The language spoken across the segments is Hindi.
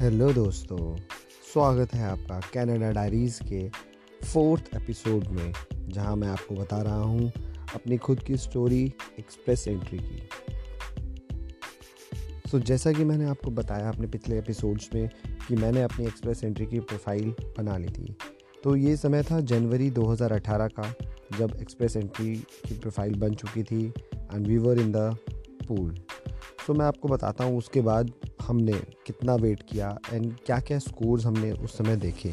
हेलो दोस्तों स्वागत है आपका कनाडा डायरीज़ के फोर्थ एपिसोड में जहाँ मैं आपको बता रहा हूँ अपनी खुद की स्टोरी एक्सप्रेस एंट्री की। सो so, जैसा कि मैंने आपको बताया अपने पिछले एपिसोड्स में कि मैंने अपनी एक्सप्रेस एंट्री की प्रोफ़ाइल बना ली थी। तो ये समय था जनवरी 2018 का जब एक्सप्रेस एंट्री की प्रोफ़ाइल बन चुकी थी and we were in the pool so मैं आपको बताता हूँ उसके बाद हमने कितना वेट किया एंड क्या क्या स्कोर्स हमने उस समय देखे।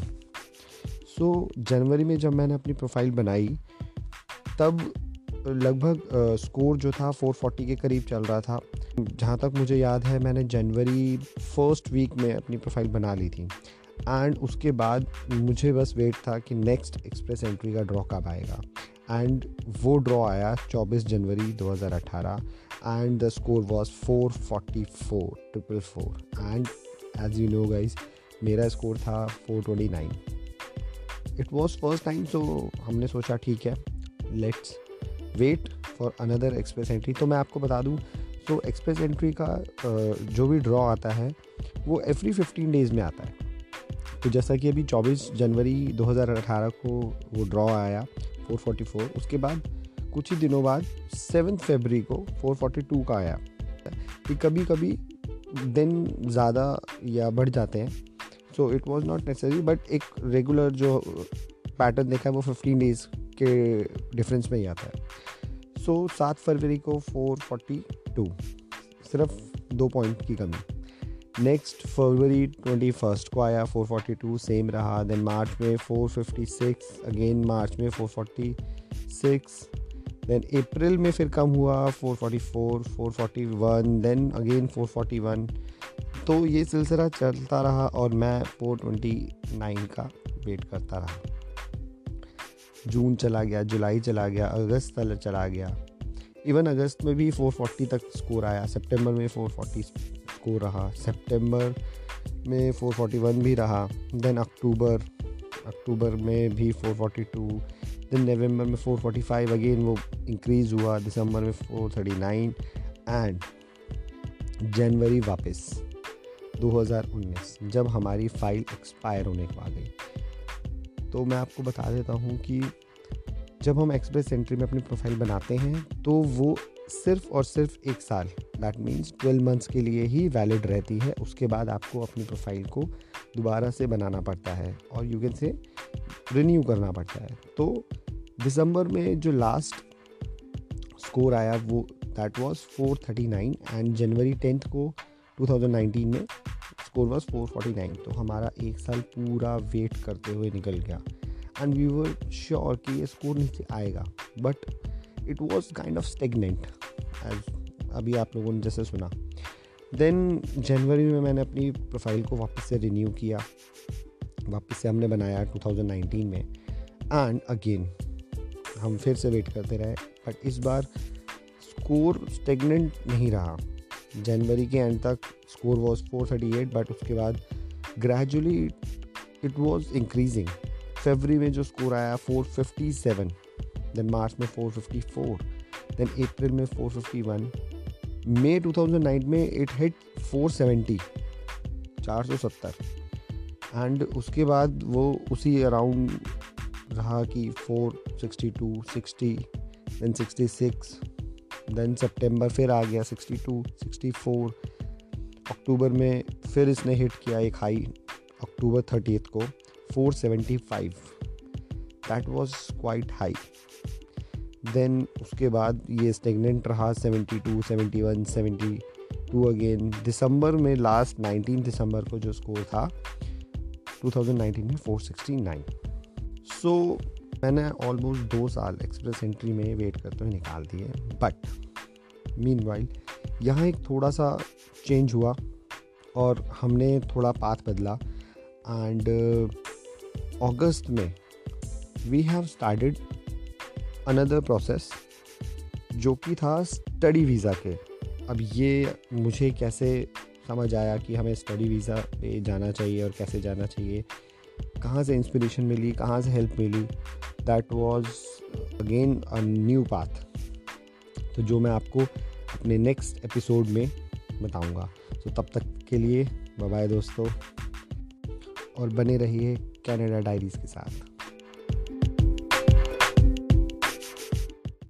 सो so, जनवरी में जब मैंने अपनी प्रोफ़ाइल बनाई तब लगभग स्कोर जो था 440 के करीब चल रहा था। जहाँ तक मुझे याद है मैंने जनवरी फ़र्स्ट वीक में अपनी प्रोफ़ाइल बना ली थी। एंड उसके बाद मुझे बस वेट था कि नेक्स्ट एक्सप्रेस एंट्री का ड्रॉ कब आएगा। एंड वो ड्रॉ आया 24 जनवरी 2018 and the score was 444 triple four, and as you know guys मेरा स्कोर था 429 it was first time so हमने सोचा ठीक है let's wait for another express entry तो मैं आपको बता दूँ तो एक्सप्रेस एंट्री का जो भी ड्रॉ आता है, वो एवरी फिफ्टीन डेज़ में आता है। तो जैसा कि अभी 24 जनवरी 2018 को वो ड्रॉ आया 444 उसके बाद कुछ ही दिनों बाद सेवन फेबरी को 442 का आया। कि कभी कभी दिन ज़्यादा या बढ़ जाते हैं। So it was not necessary but एक रेगुलर जो पैटर्न देखा है, वो फिफ्टीन डेज़ के डिफरेंस में ही आता है। सो सात फरवरी को 442 सिर्फ़ दो पॉइंट की कमी। नेक्स्ट फरवरी ट्वेंटी फ़र्स्ट को आया 442 सेम रहा देन मार्च में 456 अगेन मार्च में 446 देन अप्रैल में फिर कम हुआ 444 441 देन अगेन 441 तो ये सिलसिला चलता रहा और मैं 429 का वेट करता रहा। जून चला गया जुलाई चला गया अगस्त चला गया। इवन अगस्त में भी 440 तक स्कोर आया सितंबर में 440 स्कोर रहा। सितंबर में 441 भी रहा देन अक्टूबर अक्टूबर में भी 442 देन नवंबर में 445 अगेन वो इंक्रीज़ हुआ, दिसंबर में 439 एंड जनवरी वापस 2019 जब हमारी फ़ाइल एक्सपायर होने को आ गई तो मैं आपको बता देता हूँ कि जब हम एक्सप्रेस एंट्री में अपनी प्रोफ़ाइल बनाते हैं तो वो सिर्फ़ और सिर्फ़ एक साल। दैट मीन्स ट्वेल्व मंथ्स के लिए ही वैलिड रहती है। उसके बाद आपको अपनी प्रोफ़ाइल को दोबारा से बनाना पड़ता है और यू कैन से रिन्यू करना पड़ता है। तो दिसंबर में जो लास्ट स्कोर आया वो that was 439 and January tenth को 2019 में स्कोर वाज 449 तो हमारा एक साल पूरा वेट करते हुए निकल गया। एंड वी वर श्योर कि ये स्कोर नीचे आएगा। But it was kind of stagnant as अभी आप लोगों ने जैसे सुना। देन जनवरी में मैंने अपनी प्रोफ़ाइल को वापस से रिन्यू किया। वापस से हमने बनाया 2019 में। एंड अगेन हम फिर से वेट करते रहे बट इस बार स्कोर स्टेगनेंट नहीं रहा। जनवरी के एंड तक स्कोर वॉज़ 438 बट उसके बाद gradually it was increasing February में जो स्कोर आया 457 देन मार्च में 454 देन अप्रैल में 451 मई 2009 में इट हिट 470 470 एंड उसके बाद वो उसी अराउंड रहा कि 462 60 देन 66 देन सितंबर फिर आ गया 62 64 अक्टूबर में फिर इसने हिट किया एक हाई अक्टूबर थर्टी को 475 that was quite high then उसके बाद ये स्टेगनेंट रहा 72 71 72 अगेन दिसंबर में लास्ट 19 दिसंबर को जो स्कोर था 2019 में 469 सो so, मैंने ऑलमोस्ट दो साल एक्सप्रेस एंट्री में वेट करते हुए निकाल दिए. बट मीन वाइल यहाँ एक थोड़ा सा चेंज हुआ और हमने थोड़ा पाथ बदला. एंड अगस्त में we have started another process जो कि था स्टडी वीज़ा के। अब ये मुझे कैसे समझ आया कि हमें स्टडी वीज़ा पे जाना चाहिए और कैसे जाना चाहिए? कहाँ से इंस्पिरेशन मिली? कहाँ से help milli? That was again a new path तो जो मैं आपको अपने नेक्स्ट एपिसोड में बताऊँगा। तो तब तक के लिए बाय दोस्तों। और बने रहिए कैनेडा डायरीज़ के साथ।